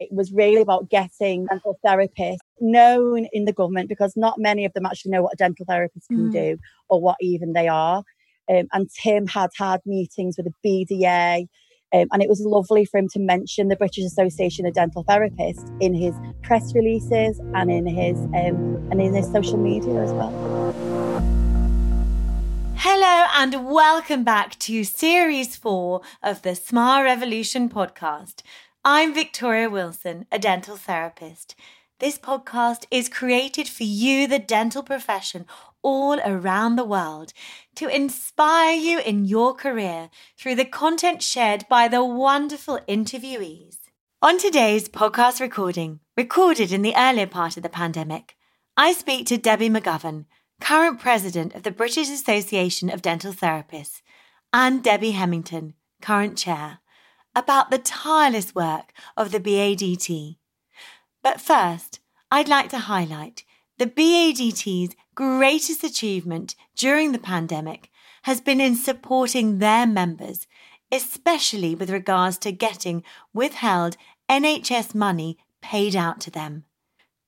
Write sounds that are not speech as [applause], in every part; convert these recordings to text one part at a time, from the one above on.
It was really about getting dental therapists known in the government because not many of them actually know what a dental therapist can mm. do or what even they are. Um, and Tim had had meetings with the BDA. Um, and it was lovely for him to mention the British Association of Dental Therapists in his press releases and in his um, and in his social media as well. Hello and welcome back to series four of the Smile Revolution podcast. I'm Victoria Wilson, a dental therapist. This podcast is created for you, the dental profession, all around the world to inspire you in your career through the content shared by the wonderful interviewees. On today's podcast recording, recorded in the earlier part of the pandemic, I speak to Debbie McGovern, current president of the British Association of Dental Therapists, and Debbie Hemington, current chair, about the tireless work of the BADT. But first, I'd like to highlight the BADT's greatest achievement during the pandemic has been in supporting their members, especially with regards to getting withheld NHS money paid out to them.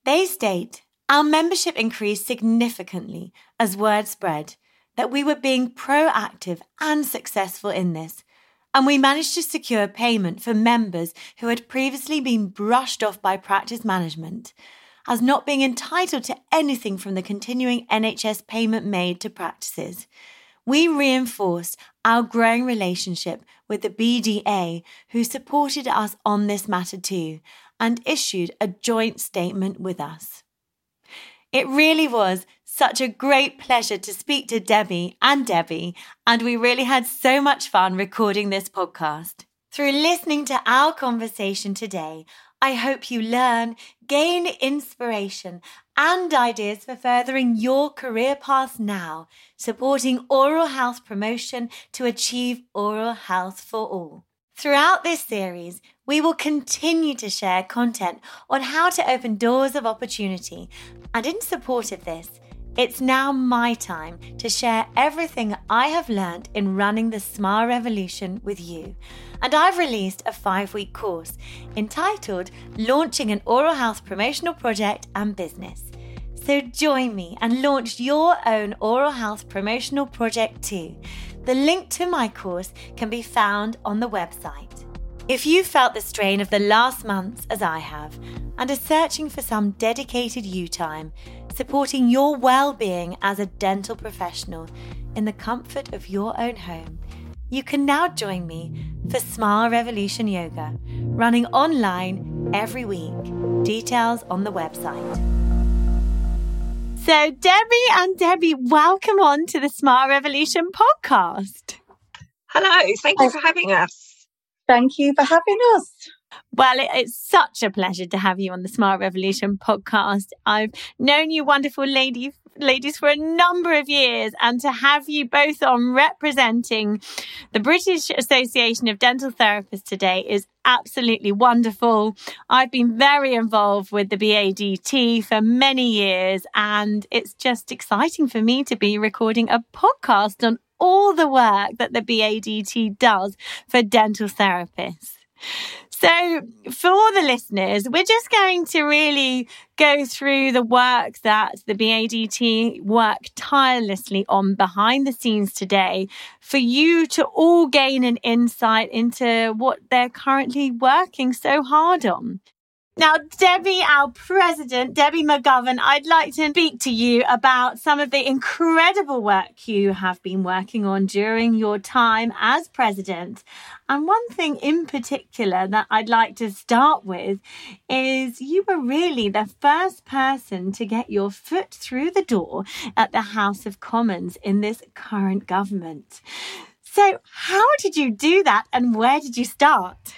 They state our membership increased significantly as word spread that we were being proactive and successful in this, and we managed to secure payment for members who had previously been brushed off by practice management as not being entitled to anything from the continuing NHS payment made to practices. We reinforced our growing relationship with the BDA, who supported us on this matter too, and issued a joint statement with us. It really was such a great pleasure to speak to Debbie and Debbie, and we really had so much fun recording this podcast. Through listening to our conversation today, I hope you learn, gain inspiration and ideas for furthering your career path now, supporting oral health promotion to achieve oral health for all. Throughout this series, we will continue to share content on how to open doors of opportunity. And in support of this, it's now my time to share everything I have learned in running the Smile Revolution with you. And I've released a five week course entitled Launching an Oral Health Promotional Project and Business. So join me and launch your own oral health promotional project too. The link to my course can be found on the website. If you felt the strain of the last months as I have and are searching for some dedicated you time, supporting your well being as a dental professional in the comfort of your own home, you can now join me for Smile Revolution Yoga, running online every week. Details on the website. So, Debbie and Debbie, welcome on to the Smile Revolution podcast. Hello, thank you for having us. Thank you for having us. Well, it's such a pleasure to have you on the Smile Revolution podcast. I've known you wonderful lady, ladies for a number of years and to have you both on representing the British Association of Dental Therapists today is absolutely wonderful. I've been very involved with the BADT for many years and it's just exciting for me to be recording a podcast on all the work that the BADT does for dental therapists. So, for the listeners, we're just going to really go through the work that the BADT work tirelessly on behind the scenes today for you to all gain an insight into what they're currently working so hard on. Now, Debbie, our president, Debbie McGovern, I'd like to speak to you about some of the incredible work you have been working on during your time as president. And one thing in particular that I'd like to start with is you were really the first person to get your foot through the door at the House of Commons in this current government. So, how did you do that and where did you start?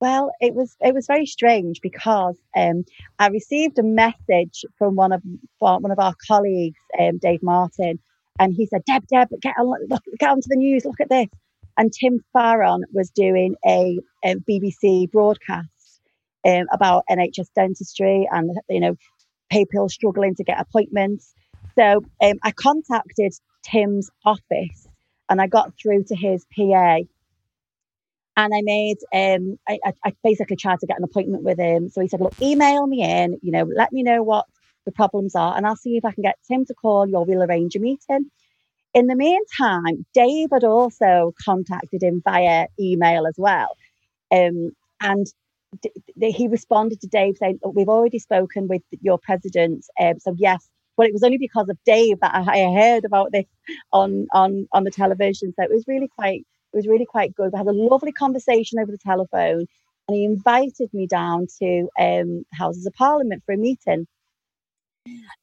Well, it was it was very strange because um, I received a message from one of one of our colleagues, um, Dave Martin, and he said, "Deb, Deb, get on, look, get onto the news. Look at this." And Tim Farron was doing a, a BBC broadcast um, about NHS dentistry and you know people struggling to get appointments. So um, I contacted Tim's office and I got through to his PA And I made, um, I, I basically tried to get an appointment with him. So he said, look, email me in, you know, let me know what the problems are, and I'll see if I can get Tim to call you or we'll arrange a meeting. In the meantime, Dave had also contacted him via email as well. Um, and d- d- he responded to Dave saying, We've already spoken with your president. Um, so, yes, but it was only because of Dave that I heard about this on, on, on the television. So it was really quite it was really quite good. We had a lovely conversation over the telephone, and he invited me down to um, Houses of Parliament for a meeting.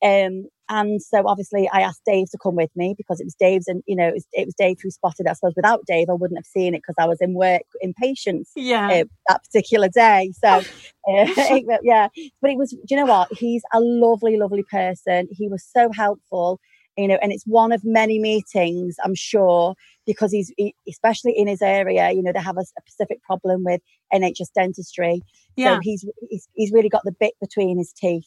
Um, and so obviously I asked Dave to come with me because it was Dave's and you know it was, it was Dave who spotted it. I suppose without Dave I wouldn't have seen it because I was in work in patients yeah. Uh, that particular day. So [laughs] uh, [laughs] yeah, but it was. Do you know what? He's a lovely, lovely person. He was so helpful. You know, and it's one of many meetings, I'm sure, because he's he, especially in his area. You know, they have a, a specific problem with NHS dentistry. Yeah. So he's, he's he's really got the bit between his teeth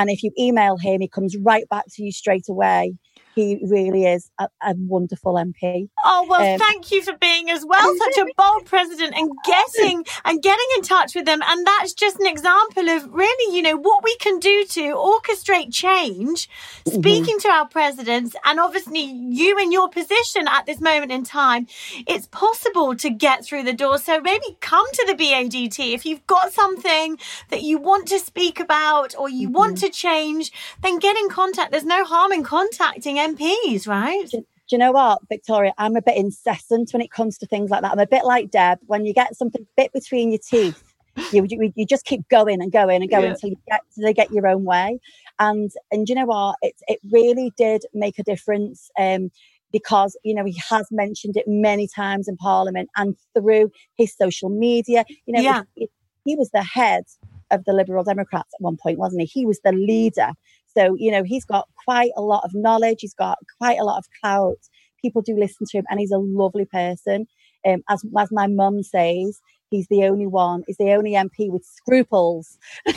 and if you email him, he comes right back to you straight away. He really is a, a wonderful MP. Oh well, um, thank you for being as well [laughs] such a bold president and getting and getting in touch with them. And that's just an example of really, you know, what we can do to orchestrate change. Mm-hmm. Speaking mm-hmm. to our presidents, and obviously you in your position at this moment in time, it's possible to get through the door. So maybe come to the BADT if you've got something that you want to speak about or you mm-hmm. want to change. Then get in contact. There's no harm in contacting MPs, right? Do, do you know what, Victoria? I'm a bit incessant when it comes to things like that. I'm a bit like Deb. When you get something bit between your teeth, [laughs] you, you, you just keep going and going and going yeah. until you get they get your own way. And and you know what? It it really did make a difference. Um, because you know he has mentioned it many times in Parliament and through his social media. You know, yeah. he, he was the head of the Liberal Democrats at one point, wasn't he? He was the leader so, you know, he's got quite a lot of knowledge, he's got quite a lot of clout. People do listen to him, and he's a lovely person. Um, as, as my mum says, he's the only one, he's the only MP with scruples. [laughs]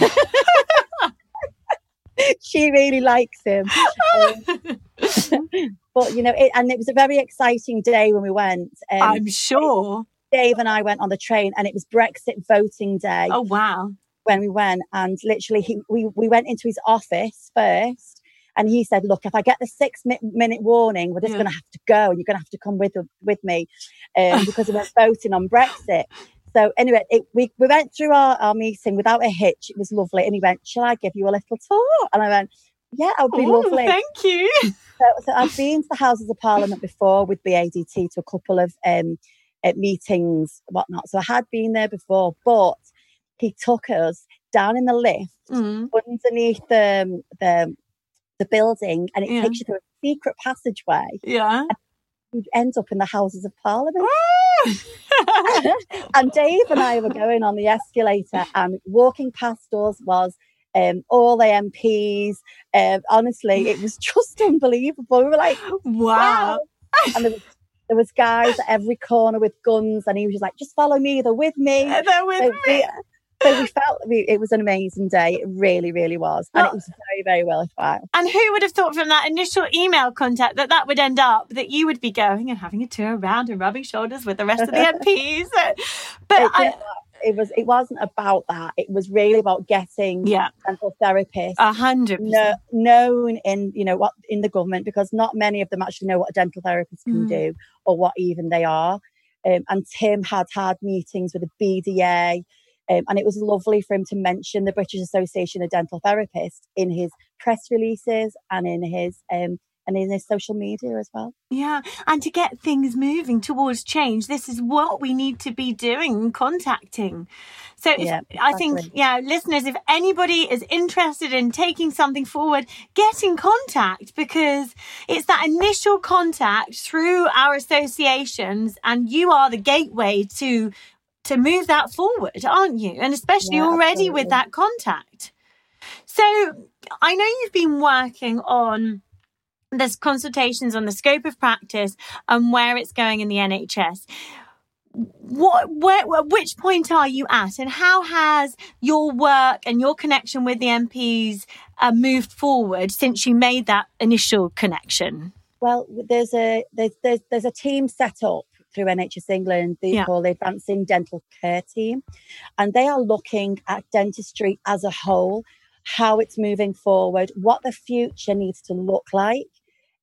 she really likes him. Um, [laughs] but, you know, it, and it was a very exciting day when we went. Um, I'm sure. Dave and I went on the train, and it was Brexit voting day. Oh, wow when we went and literally he, we, we went into his office first and he said, look, if I get the six minute warning, we're just yeah. going to have to go and you're going to have to come with, with me um, [laughs] because we're voting on Brexit. So anyway, it, we, we went through our, our meeting without a hitch. It was lovely. And he went, shall I give you a little tour? And I went, yeah, that would be Ooh, lovely. Thank you. [laughs] So, so, I've been to the Houses of Parliament before with BADT to a couple of um, uh, meetings, whatnot. So I had been there before, but he took us down in the lift mm. underneath the, the the building and it yeah. takes you through a secret passageway. Yeah. You end up in the Houses of Parliament. [laughs] and Dave and I were going on the escalator and walking past us was um, all the MPs. Um, honestly, it was [laughs] just unbelievable. We were like, wow. wow. And there was, there was guys at every corner with guns, and he was just like, just follow me, they're with me. [laughs] They're with so me so we felt we, it was an amazing day. It really, really was. And it was very, very well worthwhile. And who would have thought from that initial email contact that that would end up that you would be going and having a tour around and rubbing shoulders with the rest of the [laughs] MPs? But it, I, it was it wasn't about that. It was really about getting yeah. dental therapists a hundred no, known in you know what in the government because not many of them actually know what a dental therapist can mm. do or what even they are. Um, and Tim had had meetings with the BDA um, and it was lovely for him to mention the British Association of Dental Therapists in his press releases and in his um, and in his social media as well. Yeah, and to get things moving towards change, this is what we need to be doing, contacting. So if, yeah, exactly. I think, yeah, listeners, if anybody is interested in taking something forward, get in contact because it's that initial contact through our associations, and you are the gateway to to move that forward, aren't you? And especially yeah, already absolutely. with that contact. So I know you've been working on there's consultations on the scope of practice and where it's going in the NHS. What, where, which point are you at, and how has your work and your connection with the MPs uh, moved forward since you made that initial connection? Well, there's a there's there's, there's a team set up through NHS England, they Yeah. call the Advancing Dental Care Team, and they are looking at dentistry as a whole, how it's moving forward, what the future needs to look like,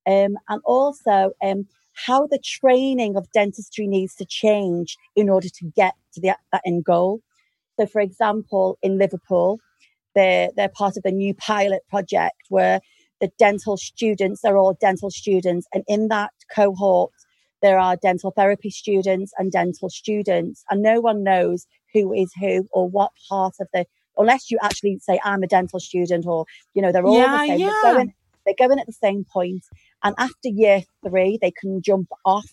um, and also um, how the training of dentistry needs to change in order to get to the, that end goal. So, for example, in Liverpool, they're, they're part of a new pilot project where the dental students are all dental students. And in that cohort, there are dental therapy students and dental students. And no one knows who is who or what part of the, unless you actually say, I'm a dental student or, you know, they're all Yeah, the same. yeah. They're, going, they're going at the same point. And after year three, they can jump off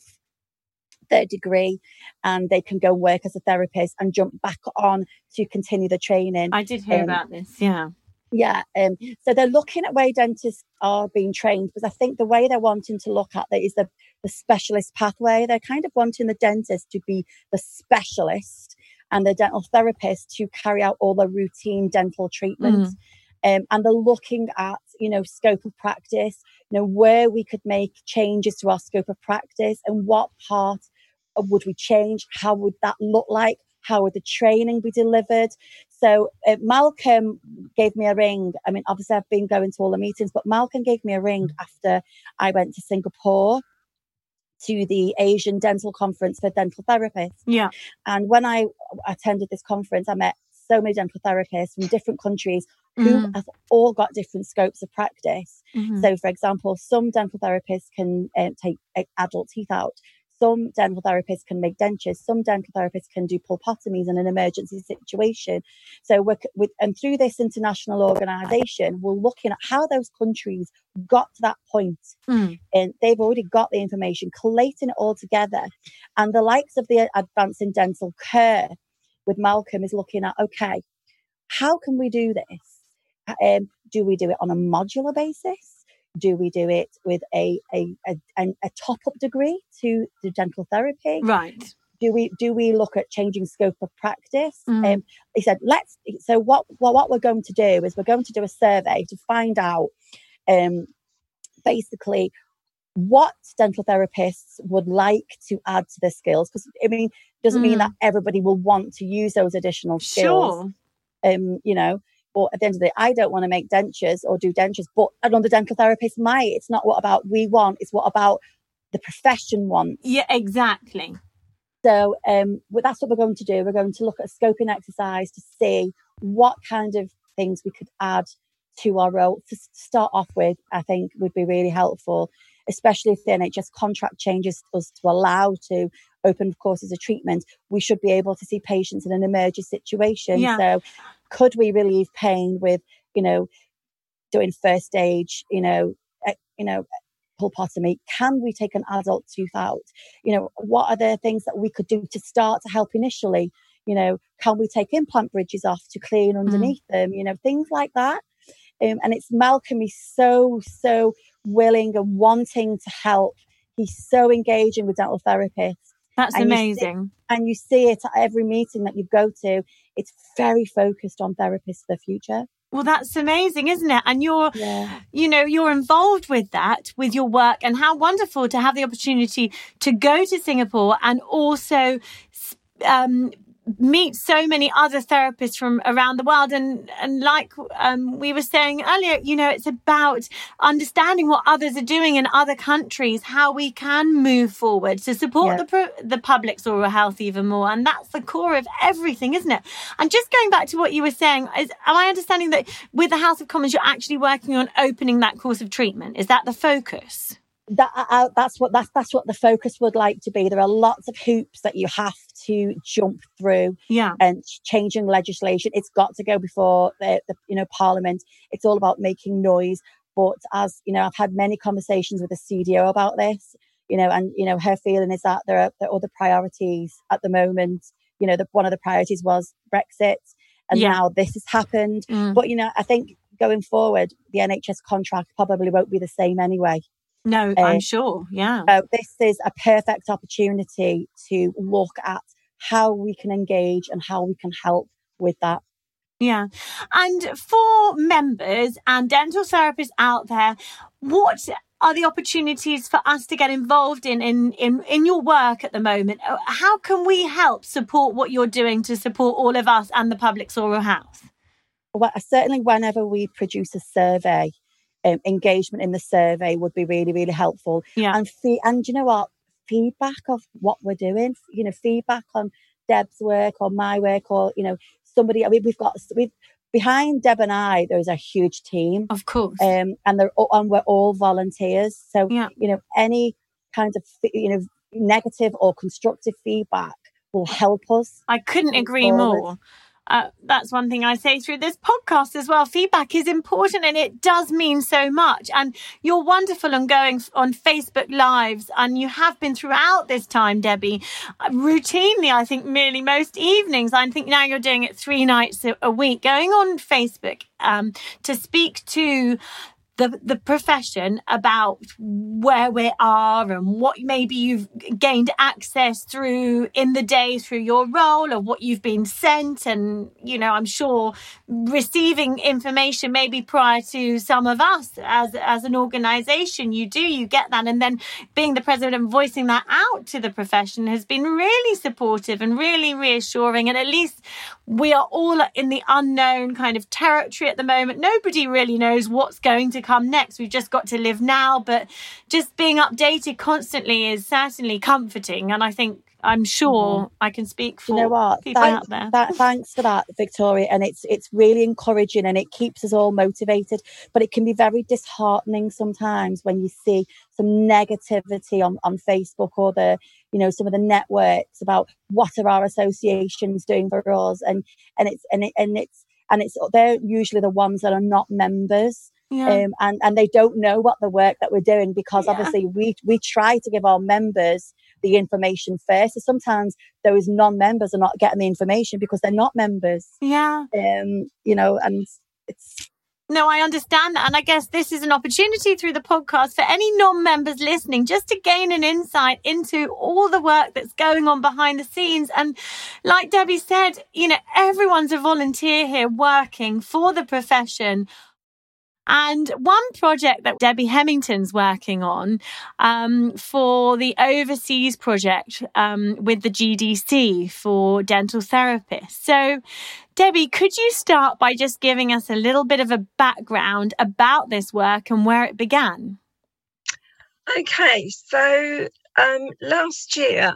their degree and they can go work as a therapist and jump back on to continue the training. I did hear Um, about this. Yeah. Yeah. Um, so they're looking at way dentists are being trained because I think the way they're wanting to look at that is the, the specialist pathway. They're kind of wanting the dentist to be the specialist and the dental therapist to carry out all the routine dental treatments. Um, and they're looking at, you know, scope of practice, you know, where we could make changes to our scope of practice and what part would we change? How would that look like? How would the training be delivered? So uh, Malcolm gave me a ring. I mean, obviously I've been going to all the meetings, but Malcolm gave me a ring after I went to Singapore to the Asian Dental Conference for Dental Therapists. Yeah. And when I attended this conference, I met so many dental therapists from different countries who Mm. have all got different scopes of practice. Mhm. So, for example, some dental therapists can um, take uh, adult teeth out. Some dental therapists can make dentures. Some dental therapists can do pulpotomies in an emergency situation. So, we're, with, and through this international organisation, we're looking at how those countries got to that point Mm. and they've already got the information, collating it all together. And the likes of the Advancing Dental Care with Malcolm is looking at okay, how can we do this? Um, do we do it on a modular basis? Do we do it with a a, a, a top up degree to the dental therapy? Right. do we do we look at changing scope of practice? Mm. Um, he said, let's. So what, what what we're going to do is we're going to do a survey to find out, um, basically, what dental therapists would like to add to their skills. Because I mean, doesn't mean Mm. that everybody will want to use those additional skills. Sure. Um, you know. But at the end of the day, I don't want to make dentures or do dentures, but another dental therapist might. It's not what about we want, it's what about the profession wants. Yeah, exactly. So um, well, that's what we're going to do. We're going to look at a scoping exercise to see what kind of things we could add to our role. To start off with, I think would be really helpful, especially if the NHS contract changes us to allow to open courses of treatment. We should be able to see patients in an emergency situation. Yeah. So, could we relieve pain with, you know, doing first stage, you know, eh, you know, pulpotomy? Can we take an adult tooth out? you know what are the things that we could do to start to help initially? You know can we take implant bridges off to clean underneath them? You know things like that. Um, and it's malcolm is so so willing and wanting to help. He's so engaging with dental therapists. That's And you see- amazing. and you see it at every meeting that you go to it's very focused on therapists for the future Well, that's amazing, isn't it? And you're, yeah you know, you're involved with that, with your work, and how wonderful to have the opportunity to go to Singapore and also um, meet so many other therapists from around the world. And and like um, we were saying earlier, you know, it's about understanding what others are doing in other countries, how we can move forward to support the pro- the public's oral health even more, and that's the core of everything, isn't it? And just going back to what you were saying, is am I understanding that with the House of Commons, you're actually working on opening that course of treatment? Is that the focus? That uh, that's what that's that's what the focus would like to be there are lots of hoops that you have to jump through Yeah. and changing legislation. It's got to go before the, the you know Parliament. It's all about making noise. But as you know, I've had many conversations with the CDO about this. You know, and you know her feeling is that there are, there are other priorities at the moment. You know, the, one of the priorities was Brexit, and Yeah. now this has happened. Mm. But you know, I think going forward, the NHS contract probably won't be the same anyway. No, Uh, I'm sure. Yeah. So this is a perfect opportunity to look at how we can engage and how we can help with that. Yeah. And for members and dental therapists out there, what are the opportunities for us to get involved in in in, in your work at the moment? Uh, how can we help support what you're doing to support all of us and the public's oral health? Well, certainly, whenever we produce a survey, um, engagement in the survey would be really, really helpful. Yeah. And fee- and you know what? Feedback of what we're doing. You know, feedback on Deb's work or my work or you know somebody. I mean, we've got we've behind Deb and I. There's a huge team, of course, um, and they're all, and we're all volunteers. So yeah. you know, any kind of you know negative or constructive feedback will help us. I couldn't agree forward. more. Uh, that's one thing I say through this podcast as well. Feedback is important and it does mean so much. And you're wonderful on going on Facebook Lives, and you have been throughout this time, Debbie, uh, routinely, I think, nearly most evenings. I think now you're doing it three nights a week, going on Facebook um, to speak to the the profession about where we are and what maybe you've gained access through in the day through your role or what you've been sent and you know I'm sure receiving information maybe prior to some of us as as an organization you do you get that. And then being the president and voicing that out to the profession has been really supportive and really reassuring. And at least we are all in the unknown kind of territory at the moment. Nobody really knows what's going to come next. We've just got to live now. But just being updated constantly is certainly comforting. And I think I'm sure mm-hmm. I can speak for you know what? people thanks, out there. That, thanks for that, Victoria. And it's it's really encouraging and it keeps us all motivated. But it can be very disheartening sometimes when you see some negativity on, on Facebook or the you know some of the networks about what are our associations doing for us and and it's and it, and it's and it's they're usually the ones that are not members yeah. Um, and and they don't know what the work that we're doing because yeah. obviously we we try to give our members the information first. So sometimes those non-members are not getting the information because they're not members. Yeah. Um, you know, and it's no, I understand that. And I guess this is an opportunity through the podcast for any non members listening just to gain an insight into all the work that's going on behind the scenes. And like Debbie said, you know, everyone's a volunteer here working for the profession and one project that Debbie Hemington's working on um, for the overseas project um, with the GDC for dental therapists. So, Debbie, could you start by just giving us a little bit of a background about this work and where it began? Okay, so um, last year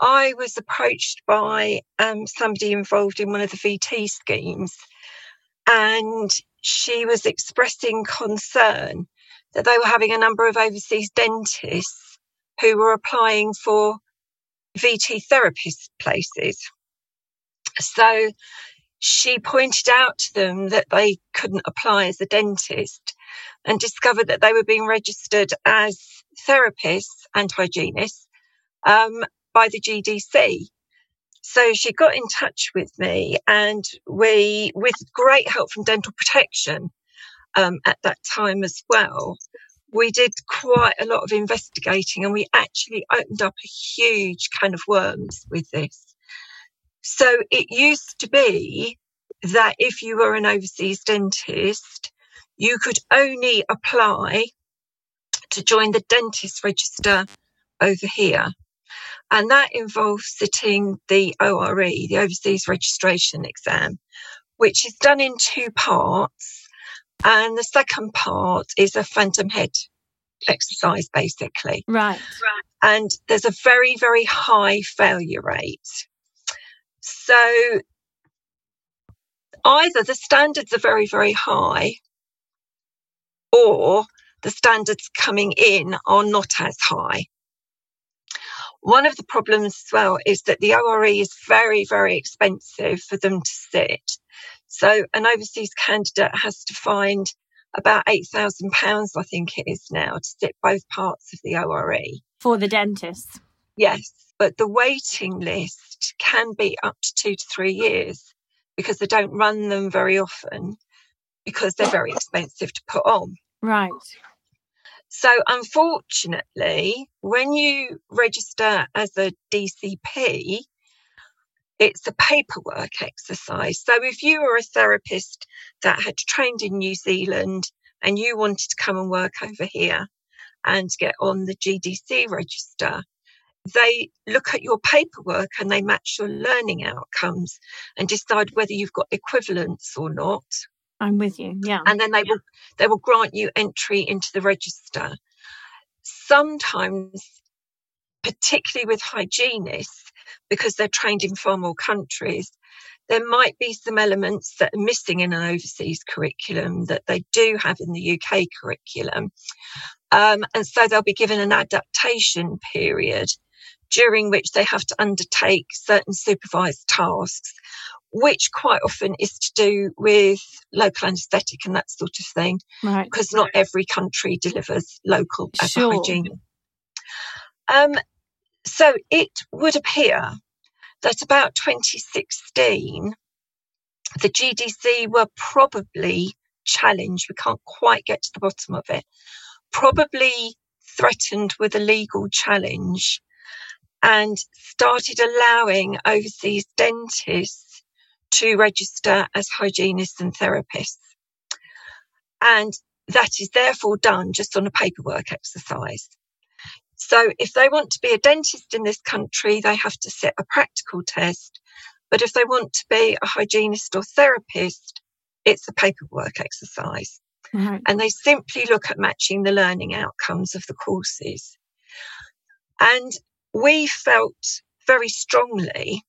I was approached by um, somebody involved in one of the VT schemes, and she was expressing concern that they were having a number of overseas dentists who were applying for VT therapist places. So she pointed out to them that they couldn't apply as a dentist and discovered that they were being registered as therapists and hygienists um, by the GDC. So she got in touch with me, and we, with great help from Dental Protection um, at that time as well, we did quite a lot of investigating and we actually opened up a huge can of worms with this. So it used to be that if you were an overseas dentist, you could only apply to join the dentist register over here. And that involves sitting the ORE, the Overseas Registration Exam, which is done in two parts. And the second part is a phantom head exercise, basically. Right. And there's a very, very high failure rate. So either the standards are very, very high or the standards coming in are not as high. One of the problems as well is that the ORE is very, very expensive for them to sit. So an overseas candidate has to find about £8,000, I think it is now, to sit both parts of the ORE. For the dentist? Yes, but the waiting list can be up to two to three years because they don't run them very often because they're very expensive to put on. Right. So, unfortunately, when you register as a DCP, it's a paperwork exercise. So, if you were a therapist that had trained in New Zealand and you wanted to come and work over here, and get on the GDC register, they look at your paperwork and they match your learning outcomes and decide whether you've got equivalence or not. I'm with you. Yeah. And then they will they will grant you entry into the register. Sometimes, particularly with hygienists, because they're trained in far more countries, there might be some elements that are missing in an overseas curriculum that they do have in the UK curriculum. Um, and so they'll be given an adaptation period during which they have to undertake certain supervised tasks, which quite often is to do with local anaesthetic and that sort of thing. Right. Because not every country delivers local sure. hygiene. Um, so it would appear that about 2016, the GDC were probably challenged. We can't quite get to the bottom of it. Probably threatened with a legal challenge and started allowing overseas dentists to register as hygienists and therapists. And that is therefore done just on a paperwork exercise. So if they want to be a dentist in this country, they have to sit a practical test. But if they want to be a hygienist or therapist, it's a paperwork exercise. Right. And they simply look at matching the learning outcomes of the courses. And we felt very strongly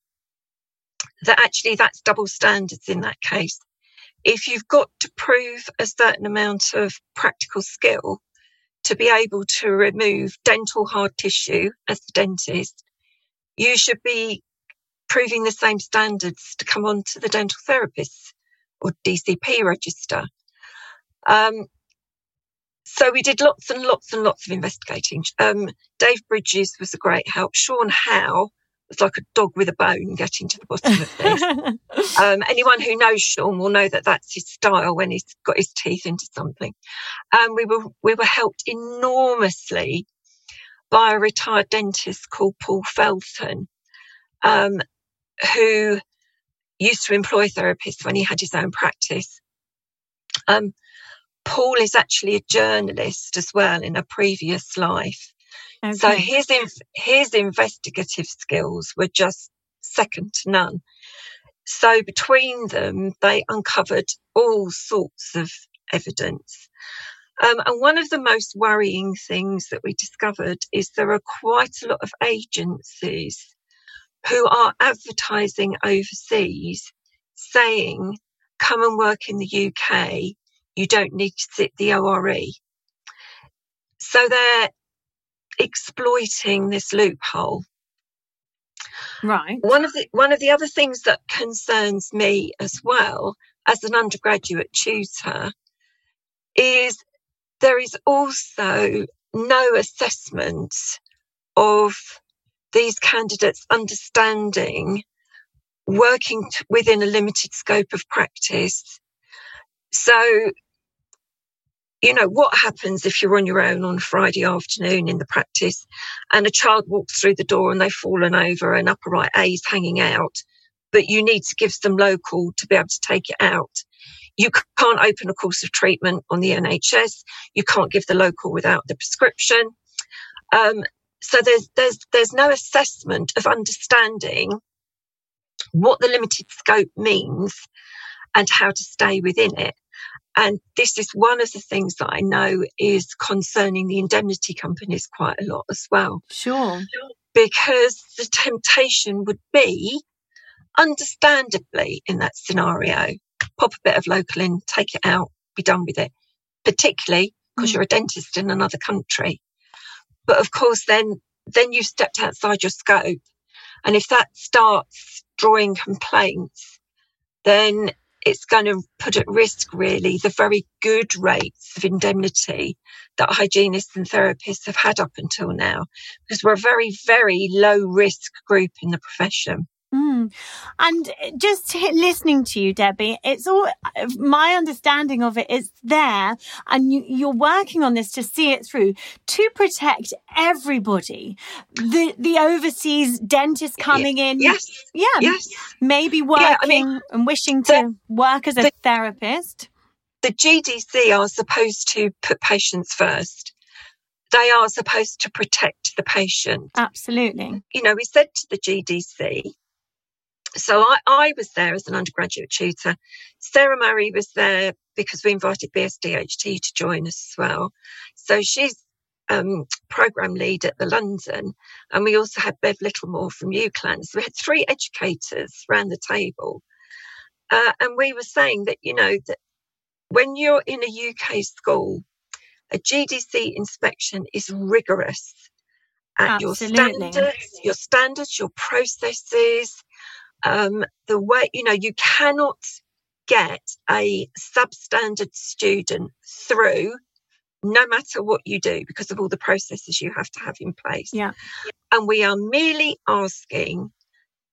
that actually that's double standards in that case. If you've got to prove a certain amount of practical skill, to be able to remove dental hard tissue as a dentist, you should be proving the same standards to come on to the dental therapist or DCP register. Um, so we did lots and lots and lots of investigating. Um, Dave Bridges was a great help. Sean Howe was like a dog with a bone getting to the bottom of this. [laughs] um, anyone who knows Sean will know that that's his style when he's got his teeth into something. And um, we were we were helped enormously by a retired dentist called Paul Felton, um, who used to employ therapists when he had his own practice. Um, Paul is actually a journalist as well in a previous life. Okay. So his his investigative skills were just second to none. So between them, they uncovered all sorts of evidence. Um, and one of the most worrying things that we discovered is there are quite a lot of agencies who are advertising overseas saying, come and work in the UK. You don't need to sit the ORE. So they're exploiting this loophole. Right. One of the one of the other things that concerns me as well as an undergraduate tutor is there is also no assessment of these candidates understanding working within a limited scope of practice. So you know, what happens if you're on your own on a Friday afternoon in the practice and a child walks through the door and they've fallen over and upper right A is hanging out, but you need to give some local to be able to take it out. You can't open a course of treatment on the NHS. You can't give the local without the prescription. Um, so there's, there's, there's no assessment of understanding what the limited scope means and how to stay within it. And this is one of the things that I know is concerning the indemnity companies quite a lot as well. Sure. Because the temptation would be, understandably, in that scenario, pop a bit of local in, take it out, be done with it, particularly because mm. you're a dentist in another country. But of course, then, then you've stepped outside your scope. And if that starts drawing complaints, then it's going to put at risk really the very good rates of indemnity that hygienists and therapists have had up until now because we're a very very low risk group in the profession Mm. And just listening to you, Debbie, it's all my understanding of it is there, and you, are working on this to see it through to protect everybody. The the overseas dentist coming in, yes, yeah, yes, maybe working yeah, I mean, and wishing to the, work as a the, therapist. The GDC are supposed to put patients first. they are supposed to protect the patient. Absolutely. You know, we said to the GDC, so I, I was there as an undergraduate tutor. Sarah Murray was there because we invited BSDHT to join us as well. So she's um, program lead at the London, and we also had Bev Littlemore from UCLan. So we had three educators around the table, uh, and we were saying that you know that when you're in a UK school, a GDC inspection is rigorous at Absolutely. your standards, your standards, your processes, um, the way you know you cannot get a substandard student through no matter what you do because of all the processes you have to have in place. Yeah. And we are merely asking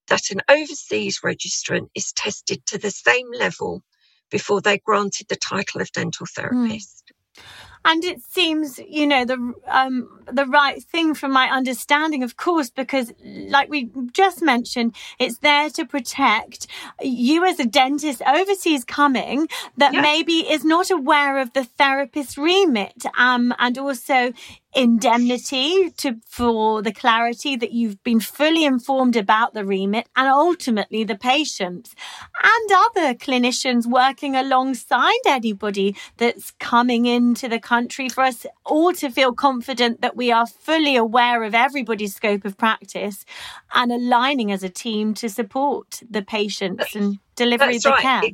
that an overseas registrant is tested to the same level before they're granted the title of dental therapist. Mm. And it seems, you know, the um, the right thing from my understanding, of course, because like we just mentioned, it's there to protect you as a dentist overseas coming that Yeah. maybe is not aware of the therapist's remit, um, and also indemnity to for the clarity that you've been fully informed about the remit and ultimately the patients and other clinicians working alongside anybody that's coming into the country for us all to feel confident that we are fully aware of everybody's scope of practice and aligning as a team to support the patients and delivery of the right. care.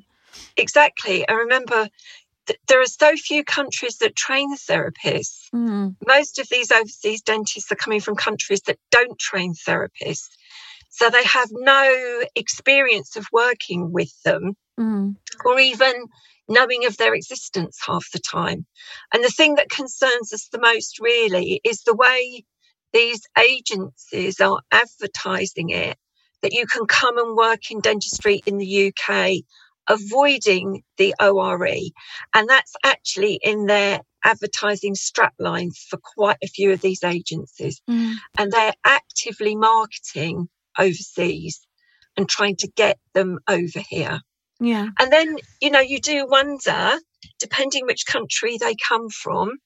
Exactly. I remember th- there are so few countries that train therapists. Mm, Most of these overseas dentists are coming from countries that don't train therapists. So they have no experience of working with them mm, or even knowing of their existence half the time. And the thing that concerns us the most really is the way these agencies are advertising it that you can come and work in dentistry in the UK avoiding the ORE. And that's actually in their advertising straplines for quite a few of these agencies. mm. And they're actively marketing overseas and trying to get them over here. Yeah. And then, you know, you do wonder, depending which country they come from,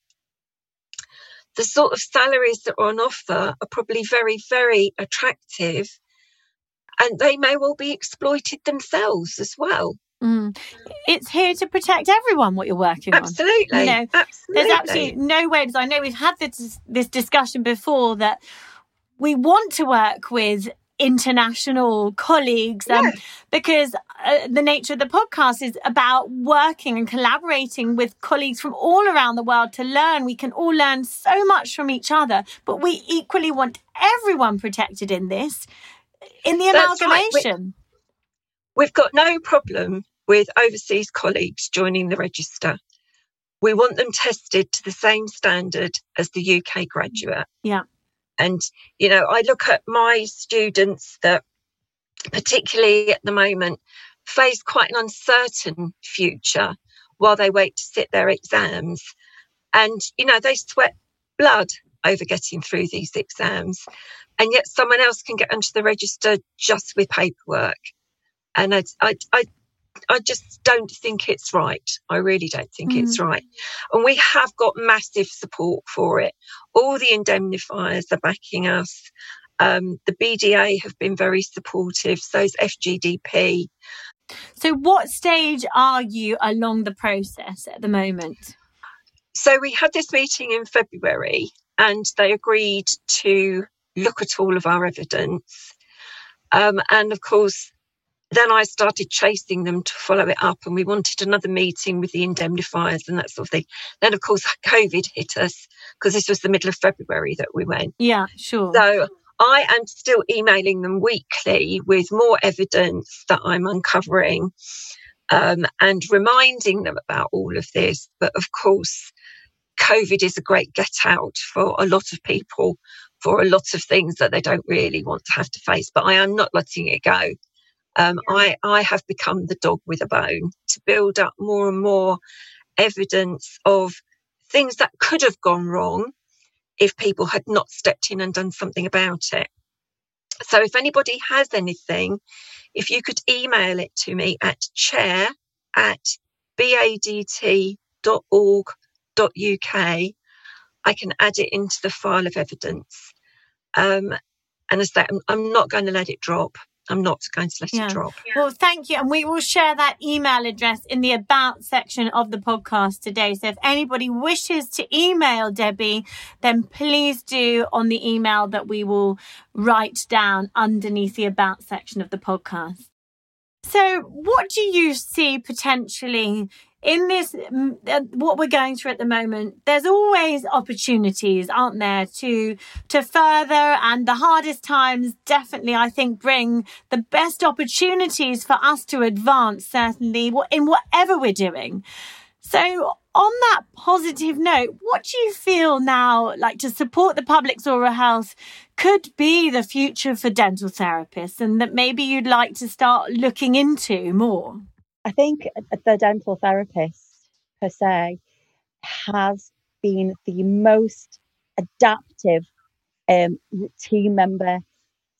the sort of salaries that are on offer are probably very, very attractive. And they may well be exploited themselves as well. Mm. It's here to protect everyone what you're working on. Absolutely. You know, absolutely. There's absolutely no way, because I know we've had this this discussion before that we want to work with international colleagues um, Yeah. because uh, the nature of the podcast is about working and collaborating with colleagues from all around the world to learn. We can all learn so much from each other, but we equally want everyone protected in this, in the That's right. We- amalgamation. We've got no problem with overseas colleagues joining the register. We want them tested to the same standard as the UK graduate. Yeah. And, you know, I look at my students that, particularly at the moment, face quite an uncertain future while they wait to sit their exams. And, you know, they sweat blood over getting through these exams. And yet someone else can get onto the register just with paperwork. And I, I, I, I just don't think it's right. I really don't think it's right. And we have got massive support for it. All the indemnifiers are backing us. Um, the BDA have been very supportive. So is FGDP. So, what stage are you along the process at the moment? So we had this meeting in February and they agreed to look at all of our evidence. Um, and of course, then I started chasing them to follow it up, and we wanted another meeting with the indemnifiers and that sort of thing. Then, of course, [laughs] COVID hit us because this was the middle of February that we went. Yeah, sure. So I am still emailing them weekly with more evidence that I'm uncovering um, and reminding them about all of this. But of course, COVID is a great get out for a lot of people for a lot of things that they don't really want to have to face. But I am not letting it go. Um, I, I have become the dog with a bone to build up more and more evidence of things that could have gone wrong if people had not stepped in and done something about it. So if anybody has anything, if you could email it to me at chair at badt.org.uk, I can add it into the file of evidence. Um, and as that, I'm, I'm not going to let it drop. I'm not going to let yeah. it drop. Well, thank you. And we will share that email address in the about section of the podcast today. So if anybody wishes to email Debbie, then please do on the email that we will write down underneath the about section of the podcast. So, what do you see potentially in this uh, what we're going through at the moment there's always opportunities aren't there to to further and the hardest times definitely i think bring the best opportunities for us to advance certainly in whatever we're doing. So on that positive note what do you feel now like to support the public's oral health could be the future for dental therapists and that maybe you'd like to start looking into more I think the dental therapist per se has been the most adaptive um, team member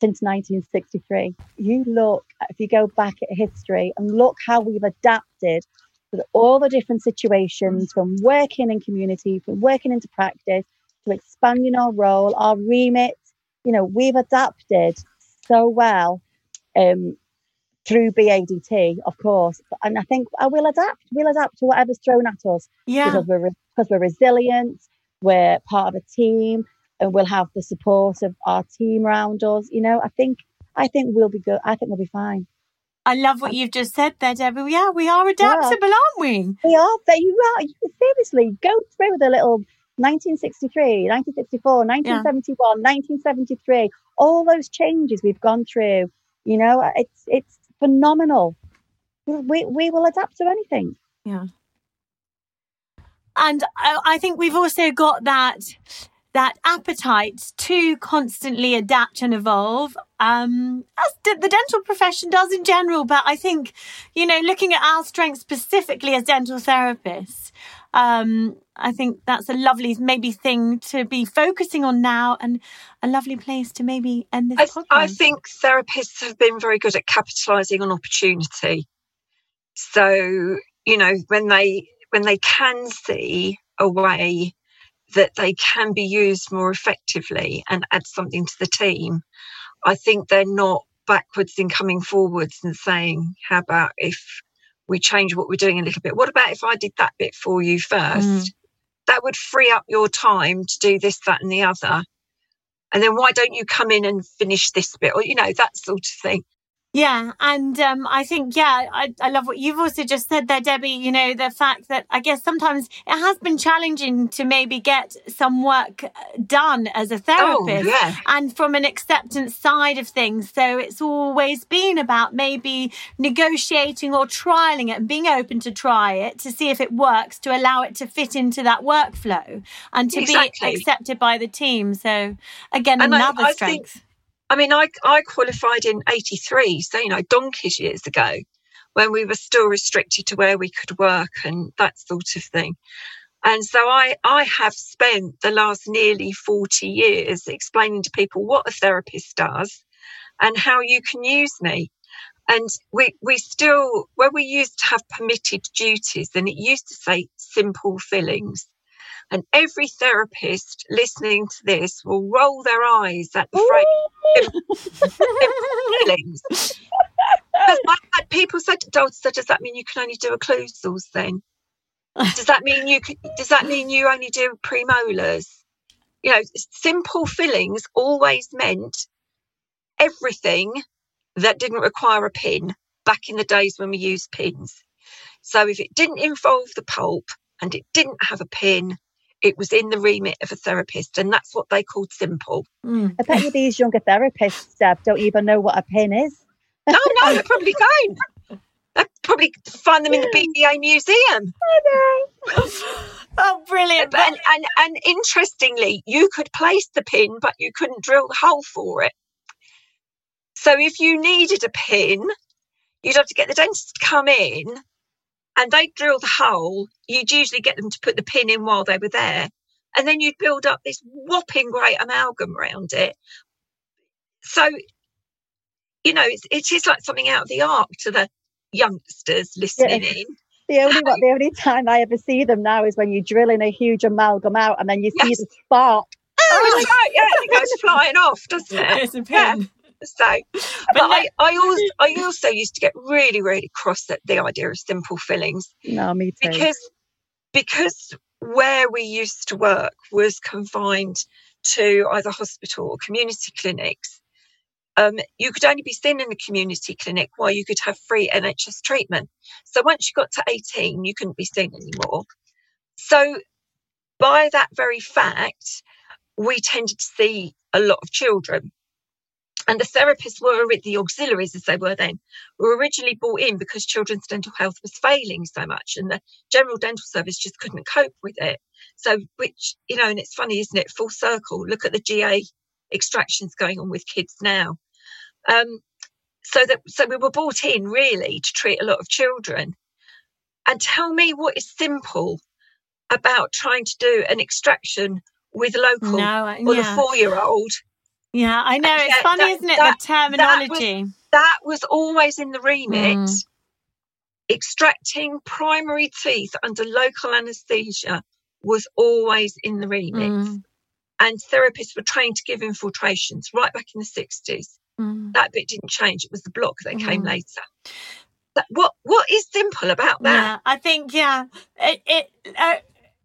since 1963. You look, if you go back at history and look how we've adapted with all the different situations from working in community, from working into practice, to expanding our role, our remit. You know, we've adapted so well um, through BADT, of course. And I think uh, I will adapt. We'll adapt to whatever's thrown at us. Yeah. Because we're, because we're resilient, we're part of a team, and we'll have the support of our team around us. You know, I think I think we'll be good. I think we'll be fine. I love what you've just said there, Debbie. Yeah, we are adaptable, yeah. aren't we? We are. You are. Seriously, go through the little 1963, 1964, 1971, yeah. 1973, all those changes we've gone through. You know, it's it's phenomenal. We, we will adapt to anything. Yeah. And I, I think we've also got that that appetite to constantly adapt and evolve, um, as the dental profession does in general. But I think, you know, looking at our strengths specifically as dental therapists, um, I think that's a lovely maybe thing to be focusing on now and a lovely place to maybe end this I, podcast. I think therapists have been very good at capitalizing on opportunity. So, you know, when they when they can see a way that they can be used more effectively and add something to the team, I think they're not backwards in coming forwards and saying, how about if we change what we're doing a little bit. What about if I did that bit for you first? Mm. That would free up your time to do this, that, and the other. And then why don't you come in and finish this bit? Or, you know, that sort of thing. Yeah. And um, I think, yeah, I, I love what you've also just said there, Debbie. You know, the fact that I guess sometimes it has been challenging to maybe get some work done as a therapist oh, yeah. and from an acceptance side of things. So it's always been about maybe negotiating or trialing it and being open to try it to see if it works to allow it to fit into that workflow and to exactly. be accepted by the team. So again, and another I, I strength. Think- I mean, I, I qualified in 83, so, you know, donkeys years ago when we were still restricted to where we could work and that sort of thing. And so I, I have spent the last nearly 40 years explaining to people what a therapist does and how you can use me. And we, we still, where we used to have permitted duties, and it used to say simple fillings. And every therapist listening to this will roll their eyes at the phrase [laughs] feelings. Because I had people said, oh, so does that mean you can only do occlusals then? Does that mean you can, does that mean you only do premolars? You know, simple fillings always meant everything that didn't require a pin back in the days when we used pins. So if it didn't involve the pulp and it didn't have a pin, it was in the remit of a therapist, and that's what they called simple. Mm. I bet you these younger therapists, Deb, don't even know what a pin is. no, no, they [laughs] probably don't. They probably find them in the BDA museum. I know. [laughs] oh, brilliant! And, and and interestingly, you could place the pin, but you couldn't drill the hole for it. So if you needed a pin, you'd have to get the dentist to come in and they'd drill the hole. You'd usually get them to put the pin in while they were there. And then you'd build up this whopping great amalgam around it. So, you know, it's, it is like something out of the ark to the youngsters listening yeah. in. the only the only time I ever see them now is when you drill in a huge amalgam out and then you see the spark. Oh, right, oh. yeah, it goes flying off, doesn't it? It's a Yeah. So, but, no- I, I also, I also used to get really, really cross at the idea of simple fillings No, me too. because, because where we used to work was confined to either hospital or community clinics. Um, you could only be seen in the community clinic while you could have free NHS treatment. So once you got to 18, you couldn't be seen anymore. So by that very fact, we tended to see a lot of children. And the therapists were the auxiliaries, as they were then, were originally brought in because children's dental health was failing so much, and the general dental service just couldn't cope with it. So, which you know, and it's funny, isn't it? Full circle. Look at the GA extractions going on with kids now. Um, so that so we were brought in really to treat a lot of children. And tell me what is simple about trying to do an extraction with a local No, or the yeah. four-year-old Yeah, I know. It's yet funny, that- isn't it? that- the terminology. that was always in the remit. Mm. Extracting primary teeth under local anaesthesia was always in the remit. Mm. And therapists were trained to give infiltrations right back in the 60s. Mm. That bit didn't change. It was the block that came Mm. later. What What is simple about that? Yeah, I think yeah, it, it uh,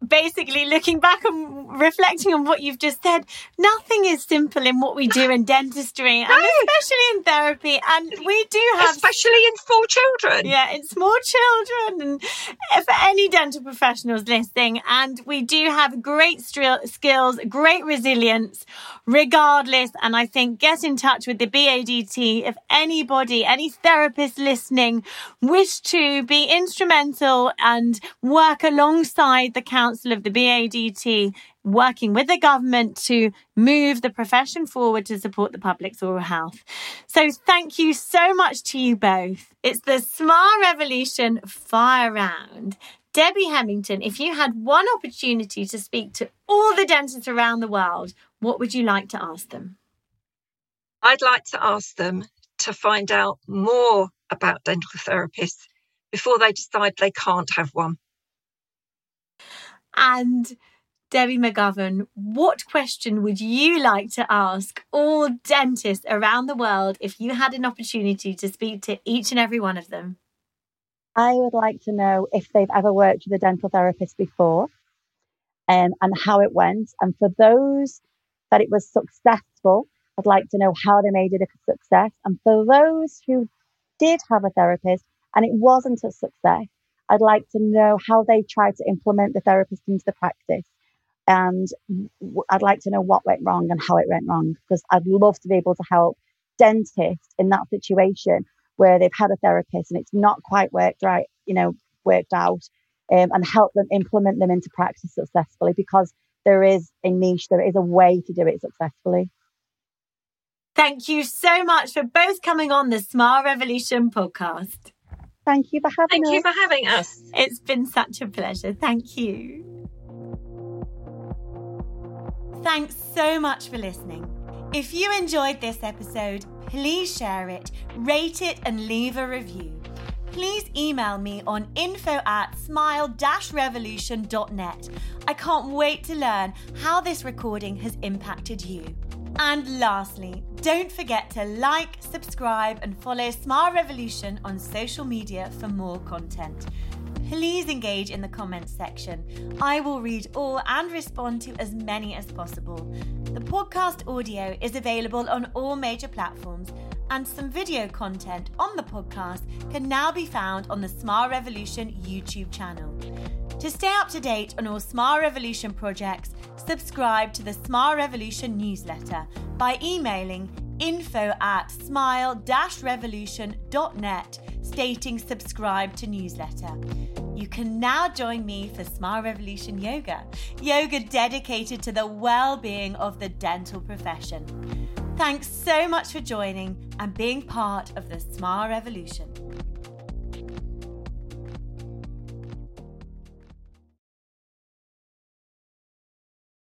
basically looking back and reflecting on what you've just said, nothing is simple in what we do in dentistry, and especially in therapy. And we do have Especially in small children. yeah, in small children and for any dental professionals listening. And we do have great stri- skills, great resilience, regardless. And I think get in touch with the BADT if anybody, any therapist listening, wish to be instrumental and work alongside the council of the BADT. Working with the government to move the profession forward to support the public's oral health. So, thank you so much to you both. It's the Smile Revolution Fire Round. Debbie Hemington, if you had one opportunity to speak to all the dentists around the world, what would you like to ask them? I'd like to ask them to find out more about dental therapists before they decide they can't have one. And Debbie McGovern, what question would you like to ask all dentists around the world if you had an opportunity to speak to each and every one of them? I would like to know if they've ever worked with a dental therapist before um, and how it went. And for those that it was successful, I'd like to know how they made it a success. And for those who did have a therapist and it wasn't a success, I'd like to know how they tried to implement the therapist into the practice. And I'd like to know what went wrong and how it went wrong because I'd love to be able to help dentists in that situation where they've had a therapist and it's not quite worked right, you know, worked out, um, and help them implement them into practice successfully because there is a niche, there is a way to do it successfully. Thank you so much for both coming on the Smile Revolution podcast. Thank you for having Thank us. you for having us. It's been such a pleasure. Thank you. Thanks so much for listening. If you enjoyed this episode, please share it, rate it, and leave a review. Please email me on info at smile-revolution.net. I can't wait to learn how this recording has impacted you. And lastly, don't forget to like, subscribe, and follow Smile Revolution on social media for more content. Please engage in the comments section. I will read all and respond to as many as possible. The podcast audio is available on all major platforms, and some video content on the podcast can now be found on the Smile Revolution YouTube channel. To stay up to date on all Smile Revolution projects, subscribe to the Smile Revolution newsletter by emailing info at smile-revolution.net stating subscribe to newsletter. You can now join me for Smile Revolution Yoga, yoga dedicated to the well-being of the dental profession. Thanks so much for joining and being part of the Smile Revolution.